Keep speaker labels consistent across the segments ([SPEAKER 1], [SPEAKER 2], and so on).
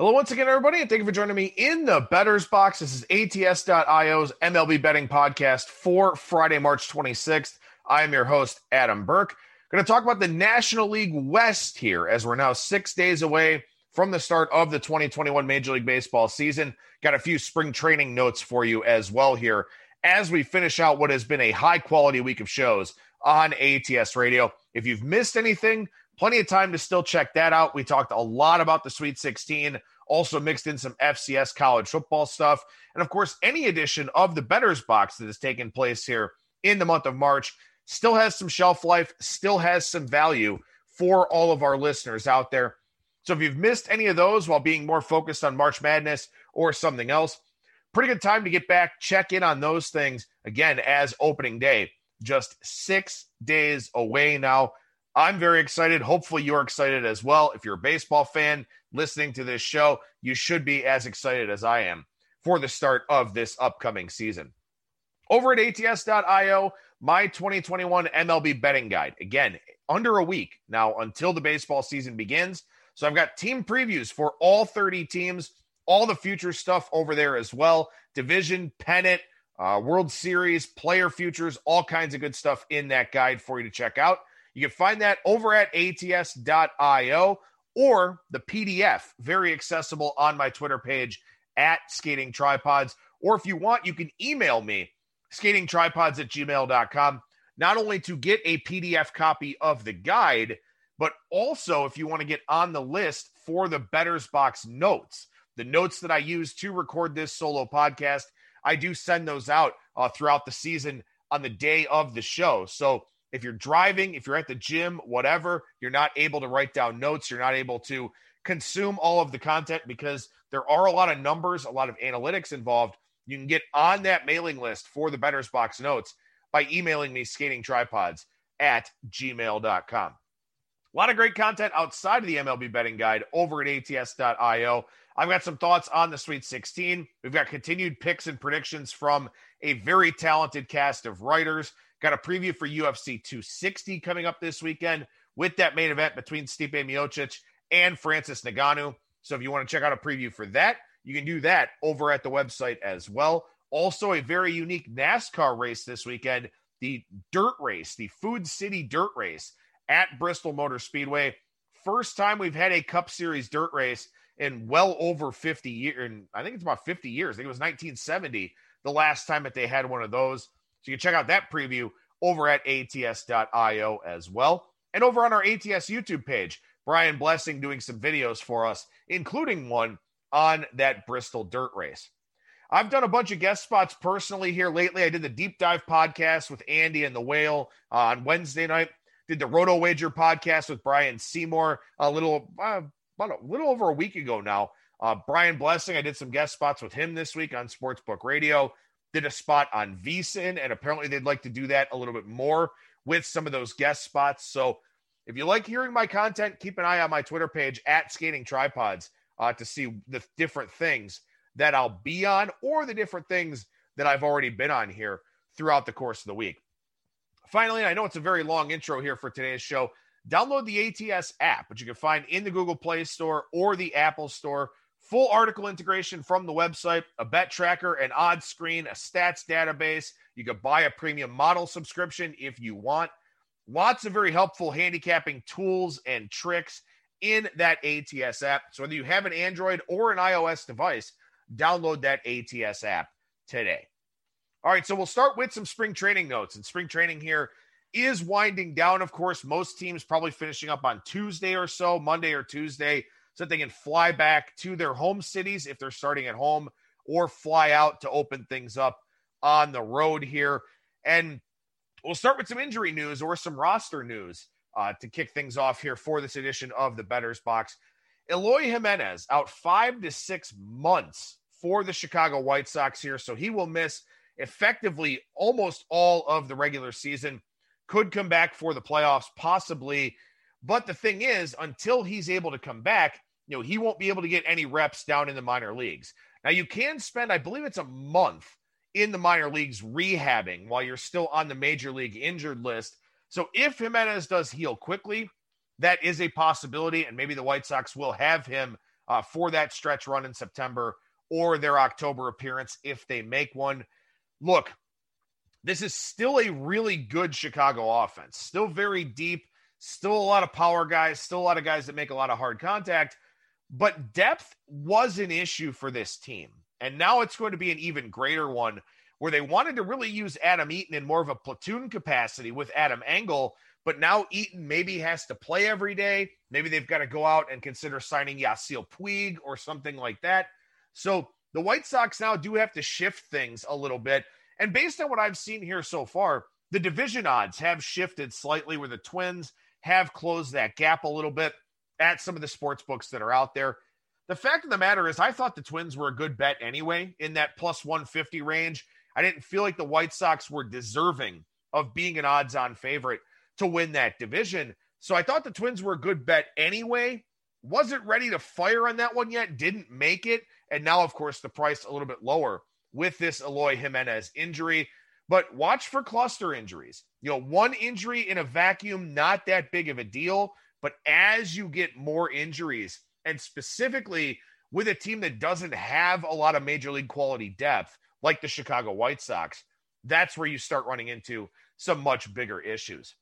[SPEAKER 1] Hello, once again, everybody, and thank you for joining me in the Bettor's Box. This is ATS.io's MLB betting podcast for Friday, March 26th. I am your host, Adam Burke. Going to talk about the National League West here as we're now six days away from the start of the 2021 Major League Baseball season. Got a few spring training notes for you as well here as we finish out what has been a high quality week of shows on ATS Radio. If you've missed anything, plenty of time to still check that out. We talked a lot about the Sweet 16, also mixed in some FCS college football stuff. And of course, any edition of the Bettor's Box that has taken place here in the month of March still has some shelf life, still has some value for all of our listeners out there. So if you've missed any of those while being more focused on March Madness or something else, pretty good time to get back, check in on those things again as opening day. Just six days away now. I'm very excited. Hopefully, you're excited as well. If you're a baseball fan listening to this show, you should be as excited as I am for the start of this upcoming season. Over at ATS.io, my 2021 MLB betting guide. Again, under a week now until the baseball season begins. So I've got team previews for all 30 teams, all the future stuff over there as well. Division, pennant, uh, World Series, player futures, all kinds of good stuff in that guide for you to check out. You can find that over at ats.io or the PDF, very accessible on my Twitter page at Skating Tripods. Or if you want, you can email me, skatingtripods at gmail.com, not only to get a PDF copy of the guide, but also if you want to get on the list for the Bettor's Box notes, the notes that I use to record this solo podcast. I do send those out uh, throughout the season on the day of the show. So if you're driving, if you're at the gym, whatever, you're not able to write down notes, you're not able to consume all of the content because there are a lot of numbers, a lot of analytics involved. You can get on that mailing list for the Bettor's Box notes by emailing me skating tripods at gmail.com. A lot of great content outside of the MLB betting guide over at ats.io. I've got some thoughts on the Sweet 16. We've got continued picks and predictions from a very talented cast of writers. Got a preview for UFC 260 coming up this weekend with that main event between Stipe Miocic and Francis Ngannou. So if you want to check out a preview for that, you can do that over at the website as well. Also, a very unique NASCAR race this weekend, the dirt race, the Food City Dirt Race at Bristol Motor Speedway. First time we've had a Cup Series dirt race in well over 50 years. I think it's about 50 years. I think it was 1970 the last time that they had one of those. So you can check out that preview over at ats.io as well. And over on our ATS YouTube page, Brian Blessing doing some videos for us, including one on that Bristol dirt race. I've done a bunch of guest spots personally here lately. I did the deep dive podcast with Andy and the Whale uh, on Wednesday night. Did the Roto Wager podcast with Brian Seymour a little uh, about a little over a week ago now. Uh, Brian Blessing, I did some guest spots with him this week on Sportsbook Radio did a spot on VSIN, and apparently they'd like to do that a little bit more with some of those guest spots. So if you like hearing my content, keep an eye on my Twitter page at Skating Tripods uh, to see the different things that I'll be on or the different things that I've already been on here throughout the course of the week. Finally, I know it's a very long intro here for today's show. Download the ATS app, which you can find in the Google Play Store or the Apple Store. Full article integration from the website, a bet tracker, an odds screen, a stats database. You could buy a premium model subscription if you want. Lots of very helpful handicapping tools and tricks in that ATS app. So whether you have an Android or an iOS device, download that ATS app today. All right, so we'll start with some spring training notes. And spring training here is winding down. Of course, most teams probably finishing up on Tuesday or so, Monday or Tuesday so that they can fly back to their home cities if they're starting at home or fly out to open things up on the road here. And we'll start with some injury news or some roster news uh, to kick things off here for this edition of the Bettor's Box. Eloy Jimenez out five to six months for the Chicago White Sox here. So he will miss effectively almost all of the regular season. Could come back for the playoffs, possibly. But the thing is, until he's able to come back, you know, he won't be able to get any reps down in the minor leagues. Now, you can spend, I believe it's a month in the minor leagues rehabbing while you're still on the major league injured list. So if Jimenez does heal quickly, that is a possibility. And maybe the White Sox will have him uh, for that stretch run in September or their October appearance if they make one. Look, this is still a really good Chicago offense, still very deep, still a lot of power guys, still a lot of guys that make a lot of hard contact. But depth was an issue for this team. And now it's going to be an even greater one where they wanted to really use Adam Eaton in more of a platoon capacity with Adam Engel. But now Eaton maybe has to play every day. Maybe they've got to go out and consider signing Yasiel Puig or something like that. So the White Sox now do have to shift things a little bit. And based on what I've seen here so far, the division odds have shifted slightly where the Twins have closed that gap a little bit at some of the sports books that are out there. The fact of the matter is, I thought the Twins were a good bet anyway in that plus 150 range. I didn't feel like the White Sox were deserving of being an odds on favorite to win that division. So I thought the Twins were a good bet anyway. Wasn't ready to fire on that one yet, didn't make it. And now, of course, the price a little bit lower with this Eloy Jimenez injury. But watch for cluster injuries. You know, one injury in a vacuum, not that big of a deal. But as you get more injuries, and specifically with a team that doesn't have a lot of major league quality depth, like the Chicago White Sox, that's where you start running into some much bigger issues.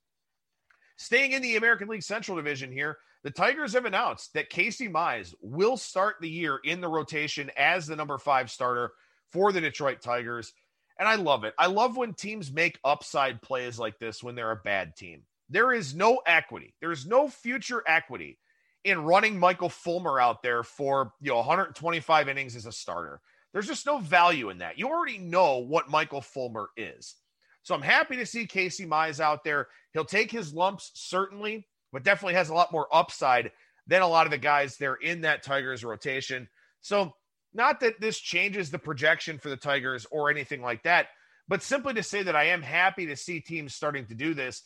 [SPEAKER 1] Staying in the American League Central Division here, the Tigers have announced that Casey Mize will start the year in the rotation as the number five starter for the Detroit Tigers. And I love it. I love when teams make upside plays like this when they're a bad team. There is no equity. There's no future equity in running Michael Fulmer out there for, you know, 125 innings as a starter. There's just no value in that. You already know what Michael Fulmer is. So I'm happy to see Casey Mize out there. He'll take his lumps, certainly, but definitely has a lot more upside than a lot of the guys there in that Tigers rotation. So, not that this changes the projection for the Tigers or anything like that, but simply to say that I am happy to see teams starting to do this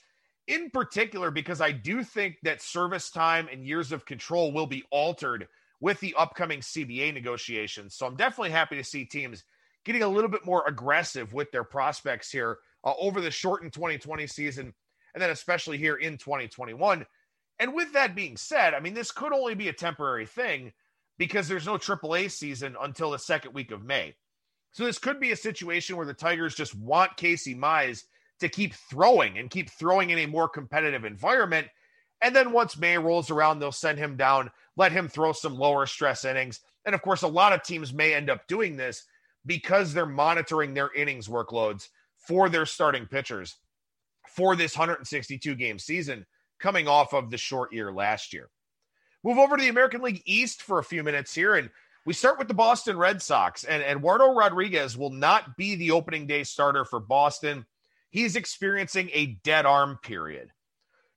[SPEAKER 1] in particular because I do think that service time and years of control will be altered with the upcoming CBA negotiations. So I'm definitely happy to see teams getting a little bit more aggressive with their prospects here uh, over the shortened 2020 season and then especially here in 2021. And with that being said, I mean, this could only be a temporary thing because there's no AAA season until the second week of May. So this could be a situation where the Tigers just want Casey Mize to keep throwing and keep throwing in a more competitive environment. And then once May rolls around, they'll send him down, let him throw some lower stress innings. And of course, a lot of teams may end up doing this because they're monitoring their innings workloads for their starting pitchers for this 162 game season coming off of the short year last year. Move over to the American League East for a few minutes here. And we start with the Boston Red Sox. And Eduardo Rodriguez will not be the opening day starter for Boston he's experiencing a dead arm period.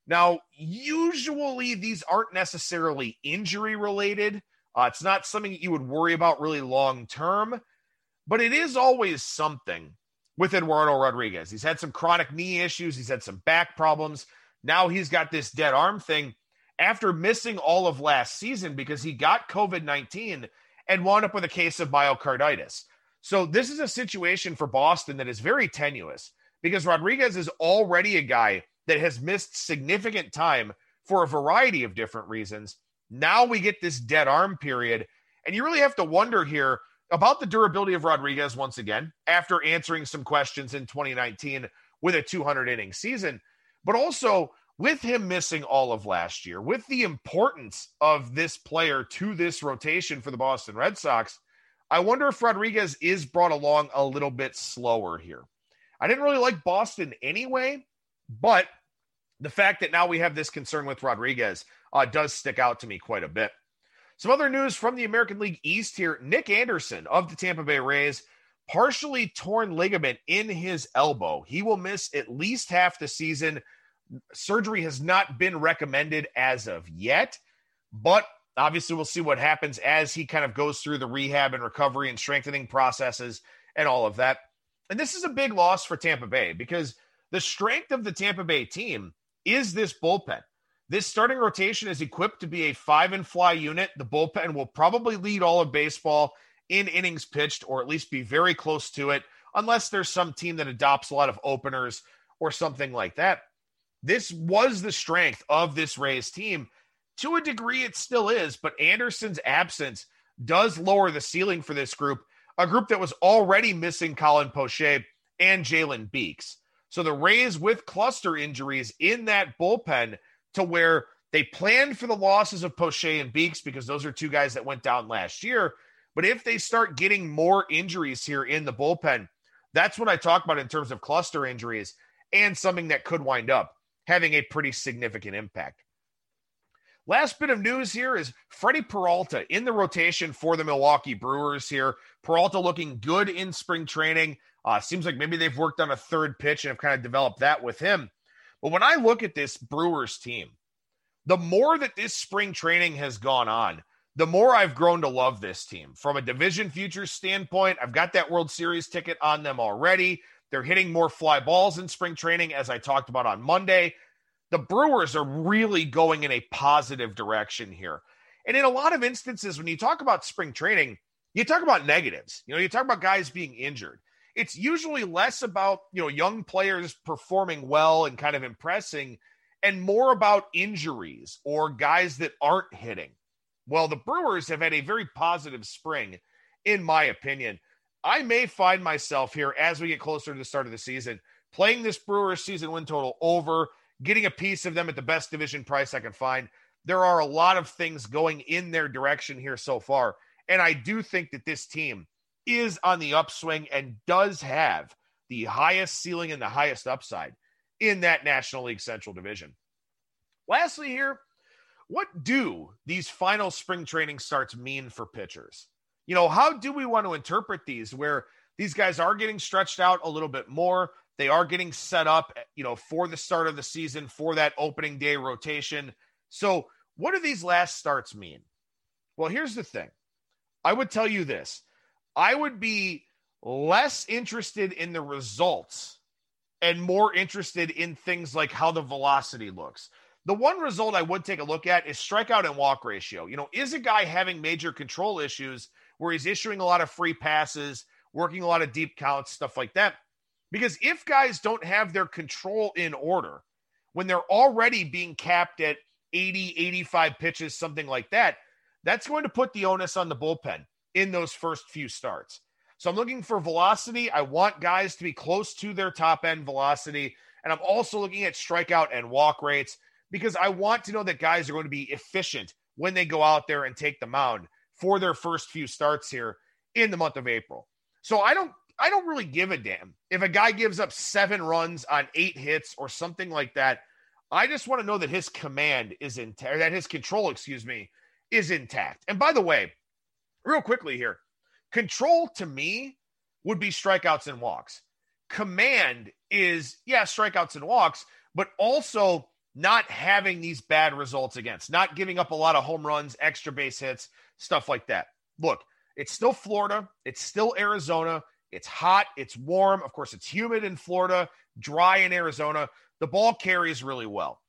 [SPEAKER 1] Now, usually these aren't necessarily injury related. Uh, it's not something that you would worry about really long term, but it is always something with Eduardo Rodriguez. He's had some chronic knee issues, he's had some back problems. Now he's got this dead arm thing after missing all of last season because he got COVID 19 and wound up with a case of myocarditis. So, this is a situation for Boston that is very tenuous because Rodriguez is already a guy that has missed significant time for a variety of different reasons. Now we get this dead arm period. And you really have to wonder here about the durability of Rodriguez once again after answering some questions in 2019 with a 200 inning season, but also with him missing all of last year, with the importance of this player to this rotation for the Boston Red Sox. I wonder if Rodriguez is brought along a little bit slower here. I didn't really like Boston anyway, but the fact that now we have this concern with Rodriguez uh, does stick out to me quite a bit. Some other news from the American League East here Nick Anderson of the Tampa Bay Rays, partially torn ligament in his elbow. He will miss at least half the season. Surgery has not been recommended as of yet, but obviously we'll see what happens as he kind of goes through the rehab and recovery and strengthening processes and all of that. And this is a big loss for Tampa Bay because the strength of the Tampa Bay team is this bullpen. This starting rotation is equipped to be a five and fly unit. The bullpen will probably lead all of baseball in innings pitched, or at least be very close to it, unless there's some team that adopts a lot of openers or something like that. This was the strength of this Rays team. To a degree, it still is, but Anderson's absence does lower the ceiling for this group, a group that was already missing Colin Poche and Jalen Beeks. So the Rays with cluster injuries in that bullpen to where they planned for the losses of Poche and Beeks because those are two guys that went down last year. But if they start getting more injuries here in the bullpen, that's what I talk about in terms of cluster injuries and something that could wind up having a pretty significant impact. Last bit of news here is Freddie Peralta in the rotation for the Milwaukee Brewers here. Peralta looking good in spring training. Uh, seems like maybe they've worked on a third pitch and have kind of developed that with him. But when I look at this Brewers team, the more that this spring training has gone on, the more I've grown to love this team. From a division futures standpoint, I've got that World Series ticket on them already. They're hitting more fly balls in spring training, as I talked about on Monday the Brewers are really going in a positive direction here. And in a lot of instances, when you talk about spring training, you talk about negatives. You know, you talk about guys being injured. It's usually less about, you know, young players performing well and kind of impressing and more about injuries or guys that aren't hitting. Well, the Brewers have had a very positive spring, in my opinion. I may find myself here as we get closer to the start of the season playing this Brewers season win total over getting a piece of them at the best division price I can find. There are a lot of things going in their direction here so far. And I do think that this team is on the upswing and does have the highest ceiling and the highest upside in that National League Central Division. Lastly, here, what do these final spring training starts mean for pitchers? You know, how do we want to interpret these where these guys are getting stretched out a little bit more? They are getting set up, you know, for the start of the season for that opening day rotation. So, what do these last starts mean? Well, here's the thing. I would tell you this. I would be less interested in the results and more interested in things like how the velocity looks. The one result I would take a look at is strikeout and walk ratio. You know, is a guy having major control issues where he's issuing a lot of free passes, working a lot of deep counts, stuff like that? Because if guys don't have their control in order, when they're already being capped at 80, 85 pitches, something like that, that's going to put the onus on the bullpen in those first few starts. So I'm looking for velocity. I want guys to be close to their top end velocity. And I'm also looking at strikeout and walk rates because I want to know that guys are going to be efficient when they go out there and take the mound for their first few starts here in the month of April. So I don't I don't really give a damn if a guy gives up seven runs on eight hits or something like that. I just want to know that his command is intact, that his control, excuse me, is intact. And by the way, real quickly here, control to me would be strikeouts and walks. Command is, yeah, strikeouts and walks, but also not having these bad results against, not giving up a lot of home runs, extra base hits, stuff like that. Look, it's still Florida, it's still Arizona, it's hot, it's warm. Of course, it's humid in Florida, dry in Arizona. The ball carries really well.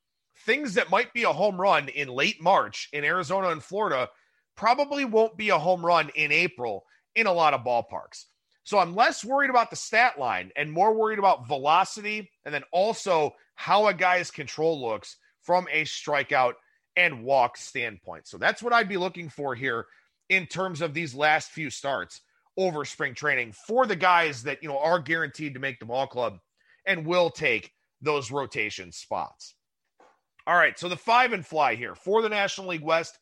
[SPEAKER 1] Things that might be a home run in late March in Arizona and Florida probably won't be a home run in April in a lot of ballparks. So I'm less worried about the stat line and more worried about velocity and then also how a guy's control looks from a strikeout and walk standpoint. So that's what I'd be looking for here in terms of these last few starts over spring training for the guys that you know are guaranteed to make the ball club and will take those rotation spots. All right, so the five and fly here for the National League West,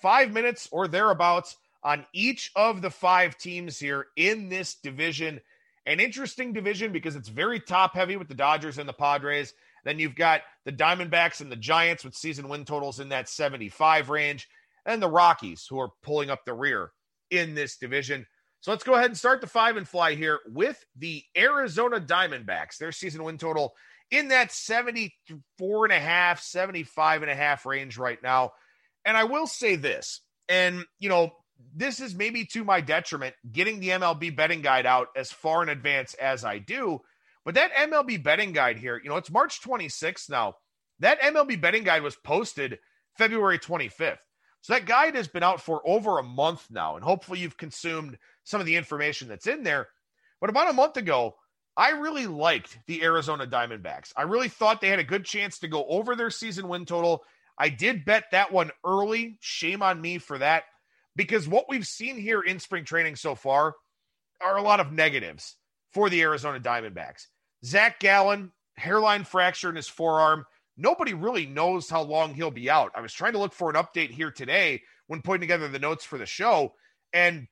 [SPEAKER 1] five minutes or thereabouts on each of the five teams here in this division. An interesting division because it's very top heavy with the Dodgers and the Padres. Then you've got the Diamondbacks and the Giants with season win totals in that 75 range, and the Rockies who are pulling up the rear in this division. So let's go ahead and start the five and fly here with the Arizona Diamondbacks. Their season win total in that 74 and a half, 75 and a half range right now. And I will say this, and you know, this is maybe to my detriment getting the MLB betting guide out as far in advance as I do. But that MLB betting guide here, you know, it's March 26th now. That MLB betting guide was posted February 25th. So that guide has been out for over a month now. And hopefully you've consumed some of the information that's in there. But about a month ago, I really liked the Arizona Diamondbacks. I really thought they had a good chance to go over their season win total. I did bet that one early. Shame on me for that because what we've seen here in spring training so far are a lot of negatives for the Arizona Diamondbacks. Zach Gallen, hairline fracture in his forearm. Nobody really knows how long he'll be out. I was trying to look for an update here today when putting together the notes for the show and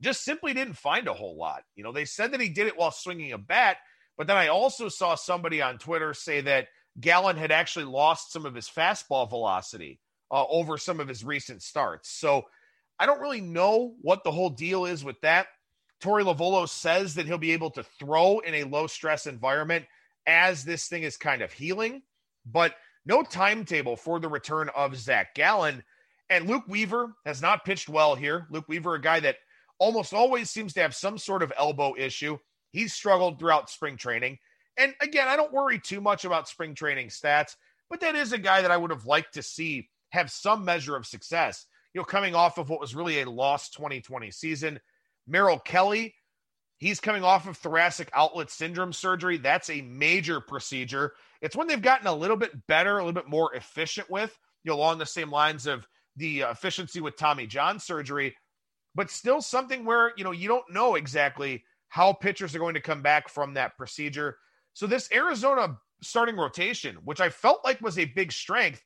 [SPEAKER 1] just simply didn't find a whole lot. You know, they said that he did it while swinging a bat, but then I also saw somebody on Twitter say that Gallen had actually lost some of his fastball velocity uh, over some of his recent starts. So I don't really know what the whole deal is with that. Torey Lovullo says that he'll be able to throw in a low stress environment as this thing is kind of healing, but no timetable for the return of Zach Gallen. And Luke Weaver has not pitched well here. Luke Weaver, a guy that almost always seems to have some sort of elbow issue. He's struggled throughout spring training. And again, I don't worry too much about spring training stats, but that is a guy that I would have liked to see have some measure of success, you know, coming off of what was really a lost 2020 season. Merrill Kelly, he's coming off of thoracic outlet syndrome surgery. That's a major procedure. It's when they've gotten a little bit better, a little bit more efficient with, you know, along the same lines of the uh, efficiency with Tommy John surgery, but still something where, you know, you don't know exactly how pitchers are going to come back from that procedure. So this Arizona starting rotation, which I felt like was a big strength,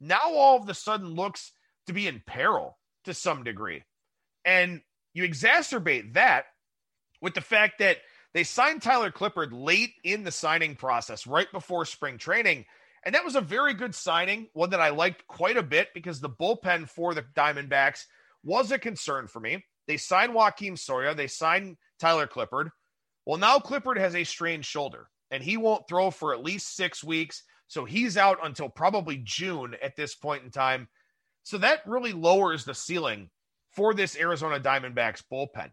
[SPEAKER 1] now all of a sudden looks to be in peril to some degree. And you exacerbate that with the fact that they signed Tyler Clippard late in the signing process, right before spring training. And that was a very good signing, one that I liked quite a bit because the bullpen for the Diamondbacks was a concern for me. They signed Joakim Soria, they signed Tyler Clippard. Well, now Clippard has a strained shoulder and he won't throw for at least six weeks. So he's out until probably June at this point in time. So that really lowers the ceiling for this Arizona Diamondbacks bullpen.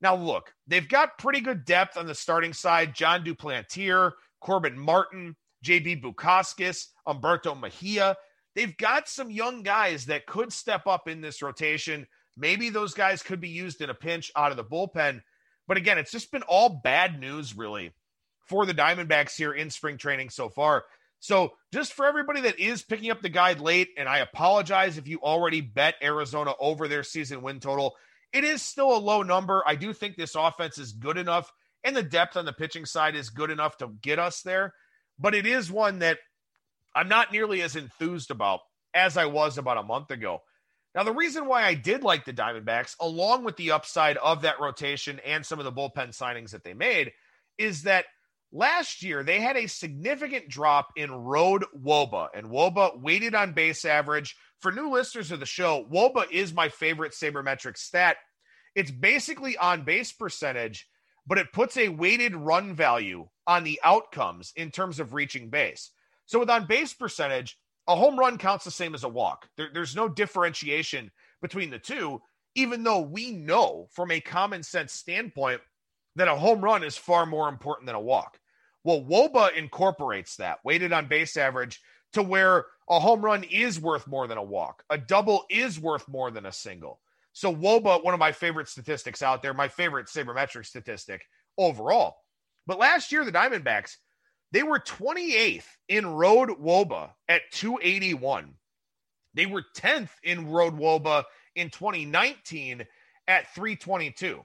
[SPEAKER 1] Now, look, they've got pretty good depth on the starting side. Jon Duplantier, Corbin Martin, JB Bukauskas, Humberto Mejia. They've got some young guys that could step up in this rotation. Maybe those guys could be used in a pinch out of the bullpen. But again, it's just been all bad news, really, for the Diamondbacks here in spring training so far. So, just for everybody that is picking up the guide late, and I apologize if you already bet Arizona over their season win total, it is still a low number. I do think this offense is good enough, and the depth on the pitching side is good enough to get us there. But it is one that I'm not nearly as enthused about as I was about a month ago. Now, the reason why I did like the Diamondbacks, along with the upside of that rotation and some of the bullpen signings that they made, is that Last year, they had a significant drop in road wOBA, and wOBA weighted on base average. For new listeners of the show, wOBA is my favorite sabermetric stat. It's basically on base percentage, but it puts a weighted run value on the outcomes in terms of reaching base. So with on base percentage, a home run counts the same as a walk. There, there's no differentiation between the two, even though we know from a common sense standpoint that a home run is far more important than a walk. Well, wOBA incorporates that weighted on base average to where a home run is worth more than a walk, a double is worth more than a single. So, wOBA, one of my favorite statistics out there, my favorite sabermetric statistic overall. But last year, the Diamondbacks, they were 28th in road wOBA at 281. They were 10th in road wOBA in 2019 at 322.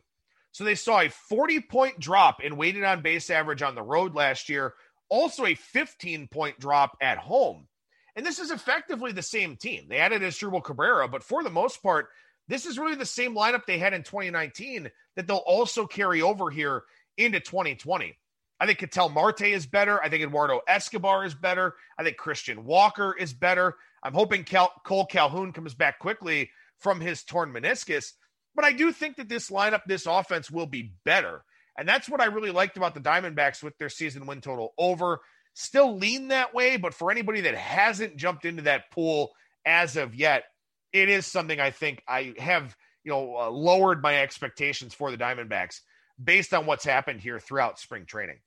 [SPEAKER 1] So they saw a 40 point drop in weighted on base average on the road last year, also a 15 point drop at home. And this is effectively the same team. They added Asdrubal Cabrera, but for the most part, this is really the same lineup they had in 2019 that they'll also carry over here into 2020. I think Ketel Marte is better. I think Eduardo Escobar is better. I think Christian Walker is better. I'm hoping Cal- Cole Calhoun comes back quickly from his torn meniscus. But I do think that this lineup, this offense will be better. And that's what I really liked about the Diamondbacks with their season win total over. Still lean that way, but for anybody that hasn't jumped into that pool as of yet, it is something I think I have, you know, uh, lowered my expectations for the Diamondbacks based on what's happened here throughout spring training.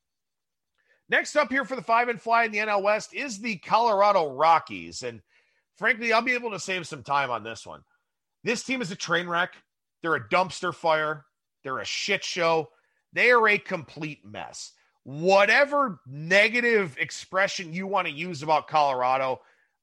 [SPEAKER 1] Next up here for the five and fly in the NL West is the Colorado Rockies. And frankly, I'll be able to save some time on this one. This team is a train wreck. They're a dumpster fire. They're a shit show. They are a complete mess. Whatever negative expression you want to use about Colorado,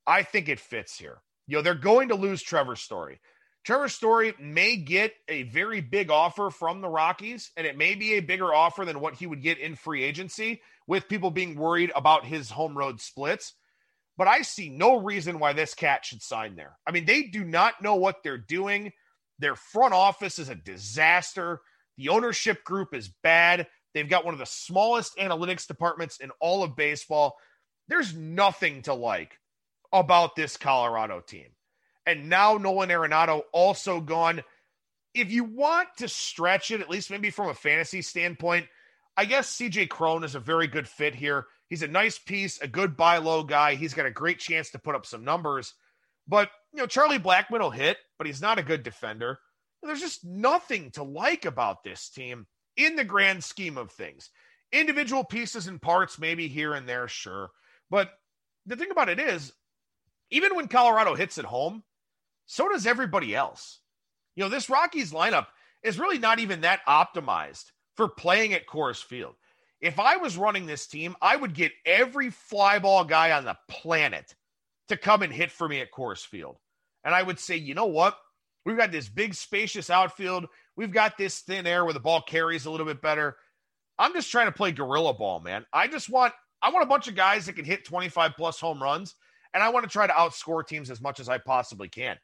[SPEAKER 1] I think it fits here. You know, they're going to lose Trevor Story. Trevor Story may get a very big offer from the Rockies, and it may be a bigger offer than what he would get in free agency, with people being worried about his home road splits. But I see no reason why this cat should sign there. I mean, they do not know what they're doing. Their front office is a disaster. The ownership group is bad. They've got one of the smallest analytics departments in all of baseball. There's nothing to like about this Colorado team. And now Nolan Arenado also gone. If you want to stretch it, at least maybe from a fantasy standpoint, I guess CJ Cron is a very good fit here. He's a nice piece, a good buy low guy. He's got a great chance to put up some numbers. But, you know, Charlie Blackmon will hit, but he's not a good defender. There's just nothing to like about this team in the grand scheme of things. Individual pieces and parts, maybe here and there, sure. But the thing about it is, even when Colorado hits at home, so does everybody else. You know, this Rockies lineup is really not even that optimized for playing at Coors Field. If I was running this team, I would get every flyball guy on the planet to come and hit for me at Coors Field. And I would say, you know what? We've got this big, spacious outfield. We've got this thin air where the ball carries a little bit better. I'm just trying to play gorilla ball, man. I just want I want a bunch of guys that can hit 25 plus home runs, and I want to try to outscore teams as much as I possibly can.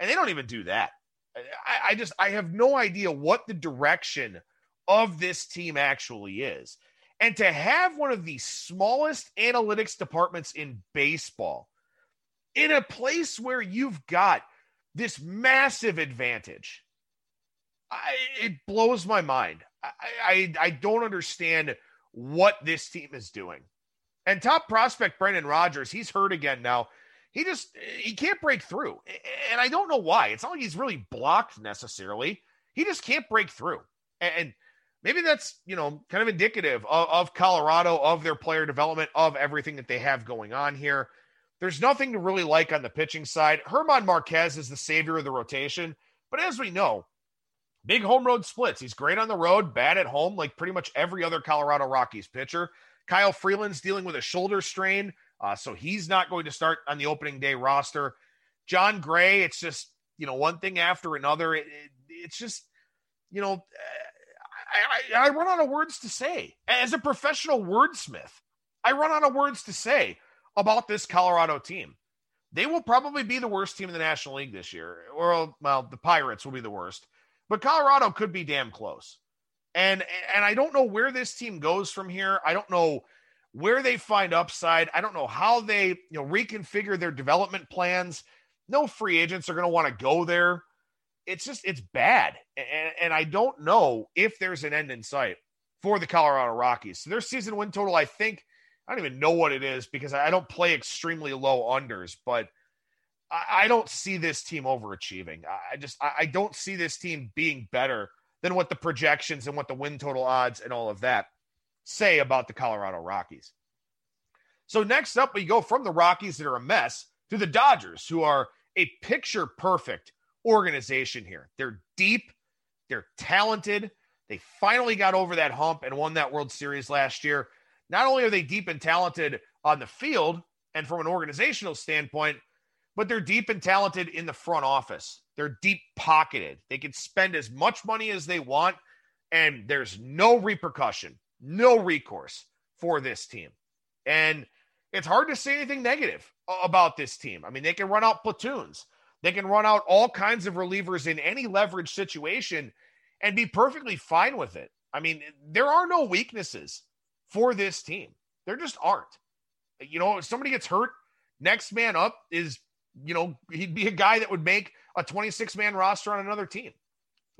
[SPEAKER 1] And they don't even do that. I, I just I have no idea what the direction of this team actually is. And to have one of the smallest analytics departments in baseball in a place where you've got this massive advantage. I, it blows my mind. I, I, I don't understand what this team is doing. And top prospect Brendan Rodgers, he's hurt again now. He just he can't break through, and I don't know why. It's not like he's really blocked necessarily. He just can't break through, and maybe that's you know kind of indicative of, of Colorado, of their player development, of everything that they have going on here. There's nothing to really like on the pitching side. German Marquez is the savior of the rotation, but as we know, big home road splits. He's great on the road, bad at home, like pretty much every other Colorado Rockies pitcher. Kyle Freeland's dealing with a shoulder strain, uh, so he's not going to start on the opening day roster. Jon Gray, it's just you know one thing after another. It, it, it's just you know I, I, I run out of words to say as a professional wordsmith. I run out of words to say about this Colorado team. They will probably be the worst team in the National League this year, or well, the Pirates will be the worst, but Colorado could be damn close. And and I don't know where this team goes from here. I don't know where they find upside. I don't know how they you know reconfigure their development plans. No free agents are going to want to go there. It's just it's bad, and, and I don't know if there's an end in sight for the Colorado Rockies. So their season win total, I think, I don't even know what it is because I don't play extremely low unders, but I, don't see this team overachieving. I just I don't see this team being better than what the projections and what the win total odds and all of that say about the Colorado Rockies. So next up, we go from the Rockies that are a mess to the Dodgers, who are a picture perfect organization here. They're deep, they're talented. They finally got over that hump and won that World Series last year. Not only are they deep and talented on the field and from an organizational standpoint, but they're deep and talented in the front office. They're deep pocketed. They can spend as much money as they want, and there's no repercussion, no recourse for this team. And it's hard to say anything negative about this team. I mean, they can run out platoons, they can run out all kinds of relievers in any leverage situation and be perfectly fine with it. I mean, there are no weaknesses for this team. There just aren't. You know, if somebody gets hurt, next man up is, you know, he'd be a guy that would make a 26 man roster on another team.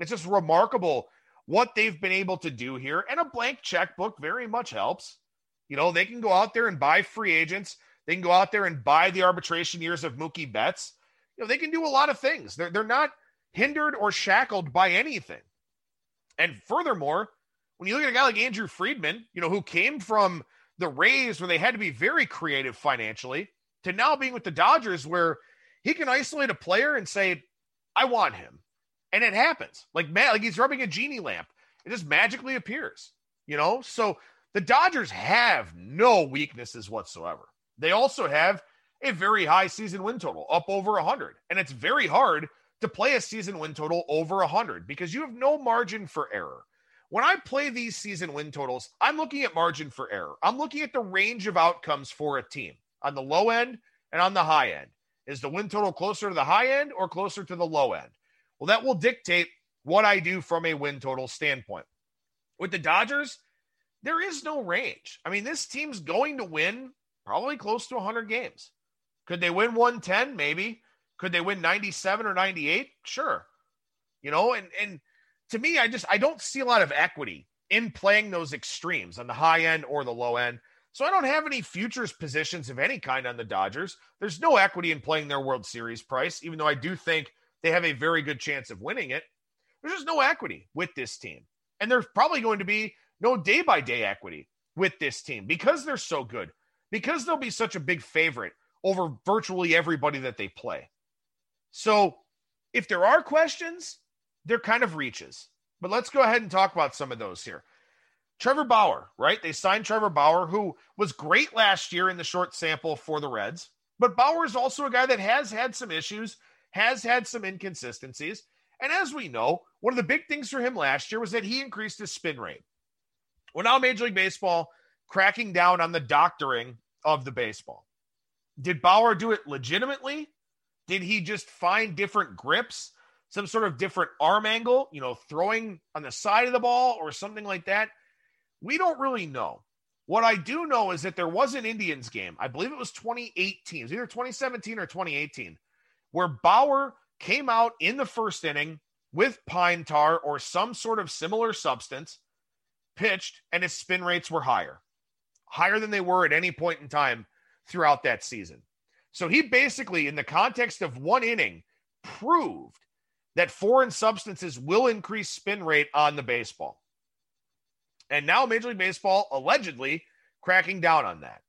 [SPEAKER 1] It's just remarkable what they've been able to do here. And a blank checkbook very much helps. You know, they can go out there and buy free agents. They can go out there and buy the arbitration years of Mookie Betts. You know, they can do a lot of things. They're, they're not hindered or shackled by anything. And furthermore, when you look at a guy like Andrew Friedman, you know, who came from the Rays where they had to be very creative financially to now being with the Dodgers where he can isolate a player and say, I want him. And it happens. Like like he's rubbing a genie lamp. It just magically appears. You know? So the Dodgers have no weaknesses whatsoever. They also have a very high season win total, up over 100. And it's very hard to play a season win total over 100 because you have no margin for error. When I play these season win totals, I'm looking at margin for error. I'm looking at the range of outcomes for a team on the low end and on the high end. Is the win total closer to the high end or closer to the low end? Well, that will dictate what I do from a win total standpoint. With the Dodgers, there is no range. I mean, this team's going to win probably close to 100 games. Could they win 110? Maybe. Could they win 97 or 98? Sure. You know, and and to me, I just I don't see a lot of equity in playing those extremes on the high end or the low end. So I don't have any futures positions of any kind on the Dodgers. There's no equity in playing their World Series price, even though I do think they have a very good chance of winning it. There's just no equity with this team. And there's probably going to be no day by day equity with this team because they're so good, because they'll be such a big favorite over virtually everybody that they play. So if there are questions, they're kind of reaches. But let's go ahead and talk about some of those here. Trevor Bauer, right? They signed Trevor Bauer, who was great last year in the short sample for the Reds. But Bauer is also a guy that has had some issues, has had some inconsistencies. And as we know, one of the big things for him last year was that he increased his spin rate. Well, now Major League Baseball cracking down on the doctoring of the baseball. Did Bauer do it legitimately? Did he just find different grips, some sort of different arm angle, you know, throwing on the side of the ball or something like that? We don't really know. What I do know is that there was an Indians game, I believe it was 2018, it was either 2017 or 2018, where Bauer came out in the first inning with pine tar or some sort of similar substance, pitched, and his spin rates were higher, higher than they were at any point in time throughout that season. So he basically, in the context of one inning, proved that foreign substances will increase spin rate on the baseball. And now Major League Baseball allegedly cracking down on that.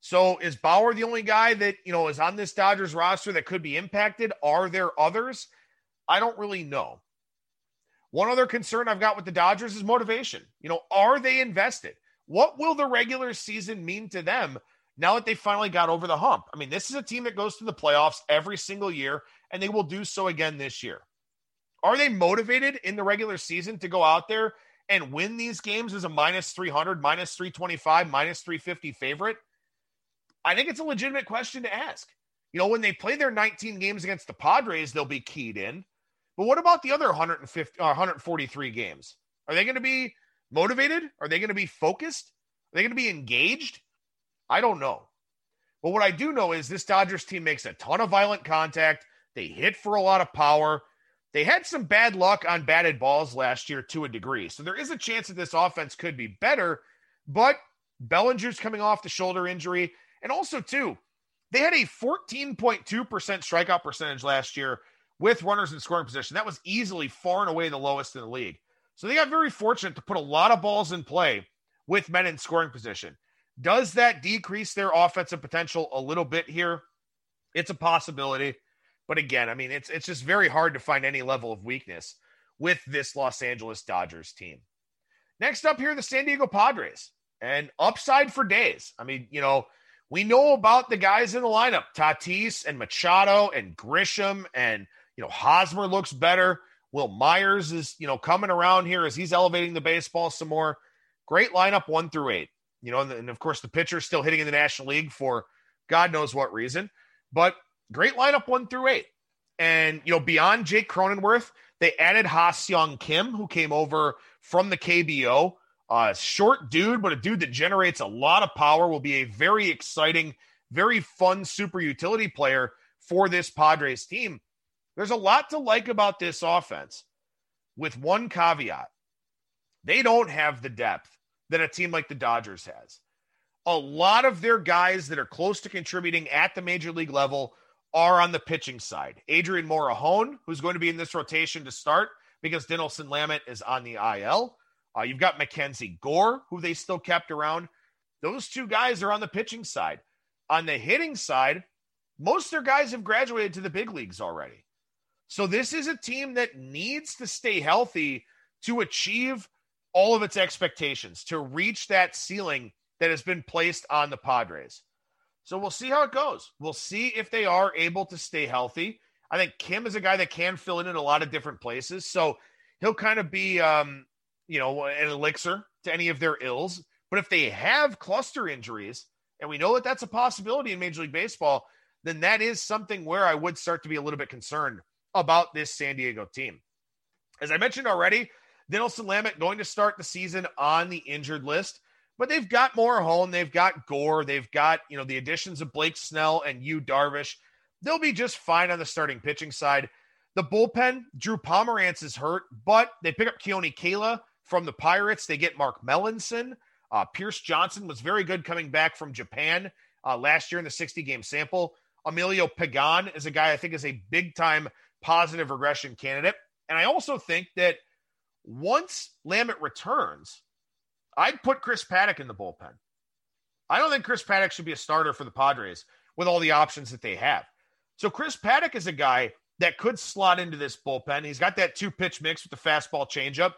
[SPEAKER 1] So is Bauer the only guy that, you know, is on this Dodgers roster that could be impacted? Are there others? I don't really know. One other concern I've got with the Dodgers is motivation. You know, are they invested? What will the regular season mean to them now that they finally got over the hump. I mean, this is a team that goes to the playoffs every single year, and they will do so again this year. Are they motivated in the regular season to go out there and win these games as a minus 300, minus 325, minus 350 favorite? I think it's a legitimate question to ask. You know, when they play their 19 games against the Padres, they'll be keyed in. But what about the other 150 or uh, 143 games? Are they going to be motivated? Are they going to be focused? Are they going to be engaged? I don't know. But what I do know is this Dodgers team makes a ton of violent contact. They hit for a lot of power. They had some bad luck on batted balls last year to a degree. So there is a chance that this offense could be better. But Bellinger's coming off the shoulder injury. And also, too, they had a 14.2% strikeout percentage last year with runners in scoring position. That was easily far and away the lowest in the league. So they got very fortunate to put a lot of balls in play with men in scoring position. Does that decrease their offensive potential a little bit here? It's a possibility. But again, I mean, it's it's just very hard to find any level of weakness with this Los Angeles Dodgers team. Next up here, the San Diego Padres. And upside for days. I mean, you know, we know about the guys in the lineup, Tatis and Machado and Grisham, and you know, Hosmer looks better. Wil Myers is, you know, coming around here as he's elevating the baseball some more. Great lineup one through eight you know, and, and of course the pitcher's still hitting in the National League for God knows what reason. But great lineup one through eight. And, you know, beyond Jake Cronenworth, they added Ha-Seong Kim, who came over from the KBO. Uh, short dude, but a dude that generates a lot of power, will be a very exciting, very fun super utility player for this Padres team. There's a lot to like about this offense, with one caveat they don't have the depth that a team like the Dodgers has. A lot of their guys that are close to contributing at the major league level are on the pitching side. Adrian Morejon, who's going to be in this rotation to start because Dinelson Lamet is on the IL. Uh, you've got Mackenzie Gore, who they still kept around. Those two guys are on the pitching side. On the hitting side, most of their guys have graduated to the big leagues already. So this is a team that needs to stay healthy to achieve all of its expectations to reach that ceiling that has been placed on the Padres. So we'll see how it goes. We'll see if they are able to stay healthy. I think Kim is a guy that can fill in in a lot of different places. So he'll kind of be, um, you know, an elixir to any of their ills. But if they have cluster injuries, and we know that that's a possibility in Major League Baseball, then that is something where I would start to be a little bit concerned about this San Diego team. As I mentioned already, Dinelson Lamet going to start the season on the injured list, but they've got more home. they've got Gore, they've got, you know, the additions of Blake Snell and Yu Darvish. They'll be just fine on the starting pitching side. The bullpen, Drew Pomeranz is hurt, but they pick up Keone Kela from the Pirates. They get Mark Melancon. Uh, Pierce Johnson was very good coming back from Japan uh, last year in the 60 game sample. Emilio Pagan is a guy I think is a big time positive regression candidate. And I also think that once Lamet returns, I'd put Chris Paddack in the bullpen. I don't think Chris Paddack should be a starter for the Padres with all the options that they have. So Chris Paddack is a guy that could slot into this bullpen. He's got that two pitch mix with the fastball changeup,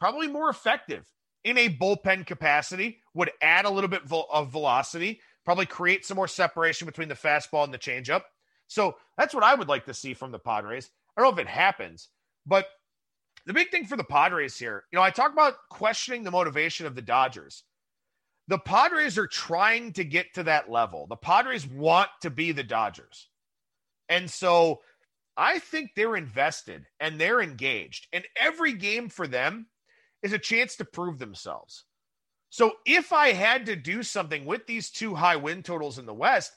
[SPEAKER 1] probably more effective in a bullpen capacity, would add a little bit of velocity, probably create some more separation between the fastball and the changeup. So that's what I would like to see from the Padres. I don't know if it happens, but the big thing for the Padres here, you know, I talk about questioning the motivation of the Dodgers. The Padres are trying to get to that level. The Padres want to be the Dodgers. And so I think they're invested and they're engaged. And every game for them is a chance to prove themselves. So if I had to do something with these two high win totals in the West,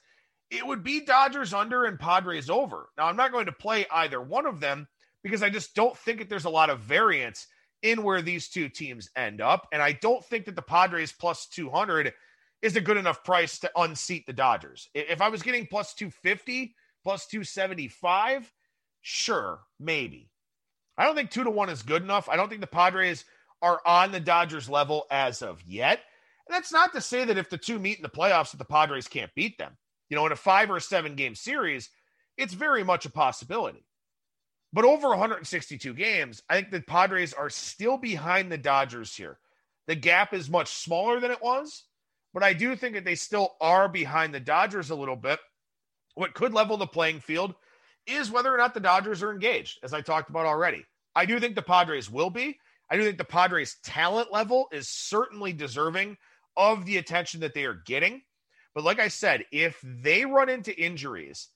[SPEAKER 1] it would be Dodgers under and Padres over. Now, I'm not going to play either one of them because I just don't think that there's a lot of variance in where these two teams end up. And I don't think that the Padres plus 200 is a good enough price to unseat the Dodgers. If I was getting plus 250, plus 275, sure, maybe. I don't think two to one is good enough. I don't think the Padres are on the Dodgers level as of yet. And that's not to say that if the two meet in the playoffs, that the Padres can't beat them. You know, in a five or seven game series, it's very much a possibility. But over 162 games, I think the Padres are still behind the Dodgers here. The gap is much smaller than it was, but I do think that they still are behind the Dodgers a little bit. What could level the playing field is whether or not the Dodgers are engaged, as I talked about already. I do think the Padres will be. I do think the Padres' talent level is certainly deserving of the attention that they are getting. But like I said, if they run into injuries,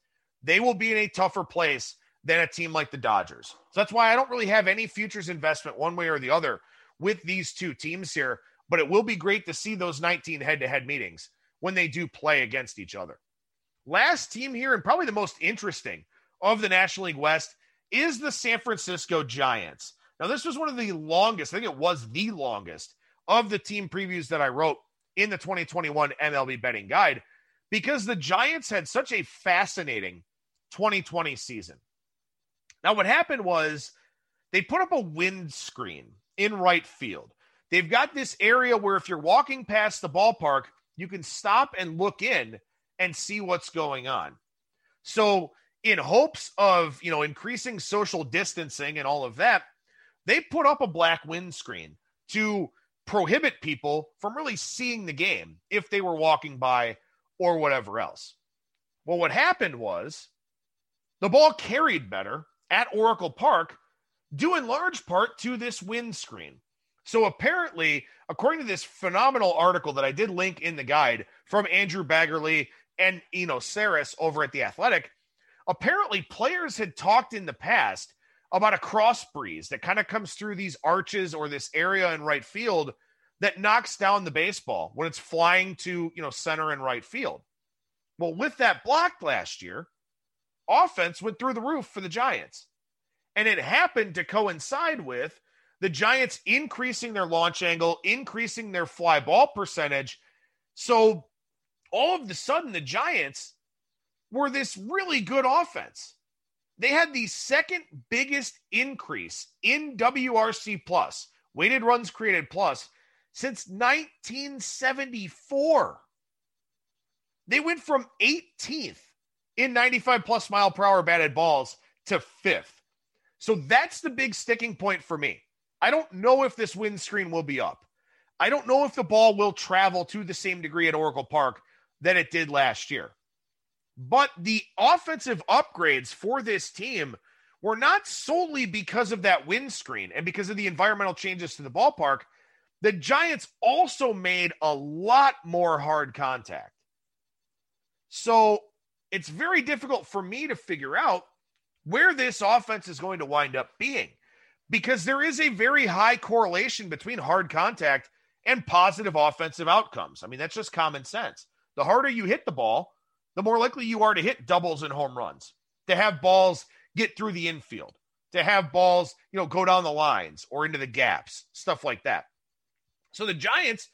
[SPEAKER 1] they will be in a tougher place than a team like the Dodgers. So that's why I don't really have any futures investment one way or the other with these two teams here. But it will be great to see those 19 head to head meetings when they do play against each other. Last team here, and probably the most interesting of the National League West, is the San Francisco Giants. Now, this was one of the longest, I think it was the longest of the team previews that I wrote in the 2021 MLB betting guide because the Giants had such a fascinating 2020 season. Now, what happened was they put up a windscreen in right field. They've got this area where if you're walking past the ballpark, you can stop and look in and see what's going on. So, in hopes of, you know, increasing social distancing and all of that, they put up a black windscreen to prohibit people from really seeing the game if they were walking by or whatever else. Well, what happened was the ball carried better at Oracle Park, due in large part to this windscreen. So apparently, according to this phenomenal article that I did link in the guide from Andrew Baggarly and Eno Sarris over at The Athletic, apparently players had talked in the past about a cross breeze that kind of comes through these arches or this area in right field that knocks down the baseball when it's flying to, you know, center and right field. Well, with that blocked last year, offense went through the roof for the Giants. And it happened to coincide with the Giants increasing their launch angle, increasing their fly ball percentage. So all of a sudden, the Giants were this really good offense. They had the second biggest increase in WRC plus, weighted runs created plus, since 1974. They went from 18th in 95 plus mile per hour batted balls to fifth. So that's the big sticking point for me. I don't know if this windscreen will be up. I don't know if the ball will travel to the same degree at Oracle Park that it did last year. But the offensive upgrades for this team were not solely because of that windscreen and because of the environmental changes to the ballpark. The Giants also made a lot more hard contact. So it's very difficult for me to figure out where this offense is going to wind up being because there is a very high correlation between hard contact and positive offensive outcomes. I mean, that's just common sense. The harder you hit the ball, the more likely you are to hit doubles and home runs, to have balls get through the infield, to have balls, you know, go down the lines or into the gaps, stuff like that. So the Giants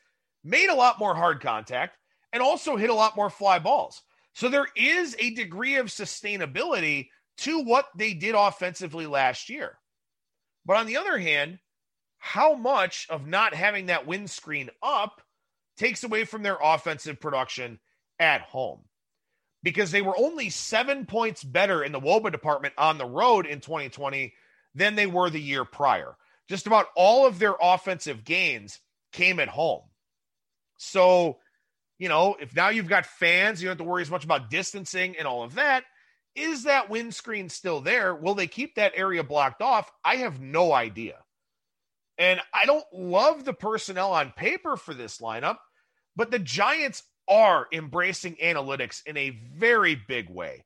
[SPEAKER 1] made a lot more hard contact and also hit a lot more fly balls. So there is a degree of sustainability to what they did offensively last year. But on the other hand, how much of not having that windscreen up takes away from their offensive production at home? Because they were only seven points better in the wOBA department on the road in 2020 than they were the year prior. Just about all of their offensive gains came at home. So, you know, if now you've got fans, you don't have to worry as much about distancing and all of that. Is that windscreen still there? Will they keep that area blocked off? I have no idea. And I don't love the personnel on paper for this lineup, but the Giants are embracing analytics in a very big way.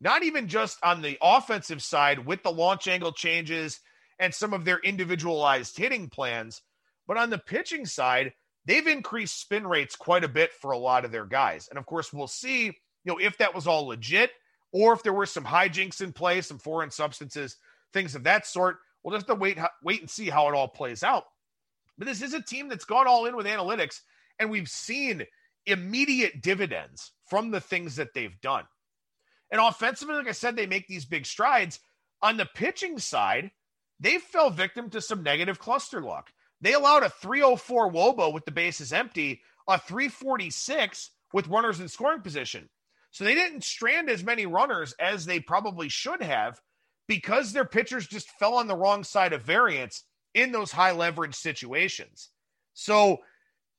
[SPEAKER 1] Not even just on the offensive side with the launch angle changes and some of their individualized hitting plans, but on the pitching side, they've increased spin rates quite a bit for a lot of their guys. And of course, we'll see, you know, if that was all legit or if there were some hijinks in play, some foreign substances, things of that sort. We'll just have to wait, wait and see how it all plays out. But this is a team that's gone all in with analytics, and we've seen immediate dividends from the things that they've done. And offensively, like I said, they make these big strides. On the pitching side, they fell victim to some negative cluster luck. They allowed a 304 wOBA with the bases empty, a 346 with runners in scoring position. So they didn't strand as many runners as they probably should have because their pitchers just fell on the wrong side of variance in those high leverage situations. So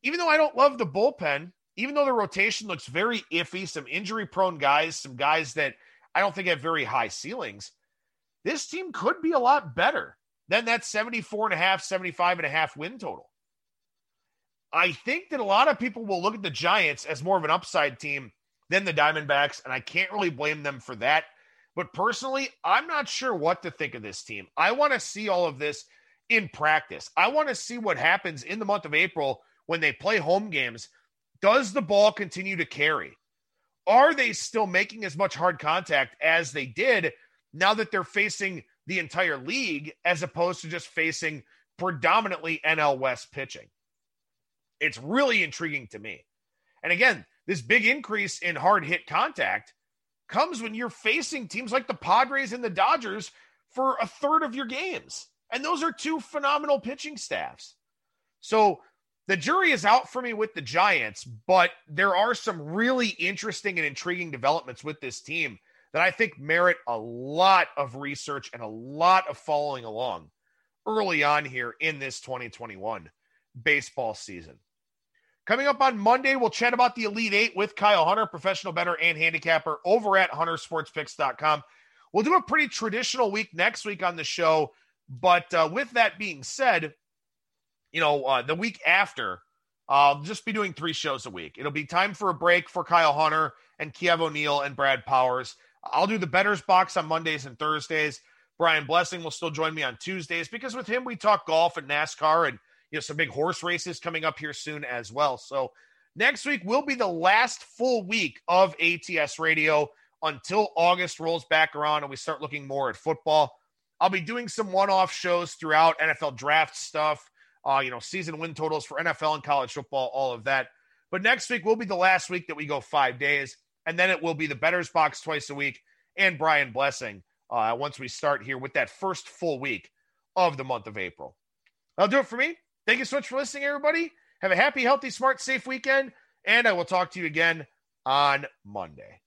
[SPEAKER 1] even though I don't love the bullpen, even though the rotation looks very iffy, some injury prone guys, some guys that I don't think have very high ceilings, this team could be a lot better than that's 74 and a half, 75 and a half win total. I think that a lot of people will look at the Giants as more of an upside team than the Diamondbacks, and I can't really blame them for that. But personally, I'm not sure what to think of this team. I want to see all of this in practice. I want to see what happens in the month of April when they play home games. Does the ball continue to carry? Are they still making as much hard contact as they did now that they're facing the entire league as opposed to just facing predominantly NL West pitching. It's really intriguing to me. And again, this big increase in hard hit contact comes when you're facing teams like the Padres and the Dodgers for a third of your games. And those are two phenomenal pitching staffs. So the jury is out for me with the Giants, but there are some really interesting and intriguing developments with this team that I think merit a lot of research and a lot of following along early on here in this 2021 baseball season. Coming up on Monday, we'll chat about the Elite Eight with Kyle Hunter, professional bettor and handicapper over at huntersportspicks.com. We'll do a pretty traditional week next week on the show. But uh, with that being said, you know, uh, the week after, I'll just be doing three shows a week. It'll be time for a break for Kyle Hunter and Kiev O'Neill and Brad Powers. I'll do the Bettor's Box on Mondays and Thursdays. Brian Blessing will still join me on Tuesdays because with him we talk golf and NASCAR and you know some big horse races coming up here soon as well. So next week will be the last full week of ATS radio until August rolls back around and we start looking more at football. I'll be doing some one-off shows throughout NFL draft stuff, uh, you know, season win totals for NFL and college football, all of that. But next week will be the last week that we go five days and then it will be the Bettor's Box twice a week and Brian Blessing uh, once we start here with that first full week of the month of April. That'll do it for me. Thank you so much for listening, everybody. Have a happy, healthy, smart, safe weekend, and I will talk to you again on Monday.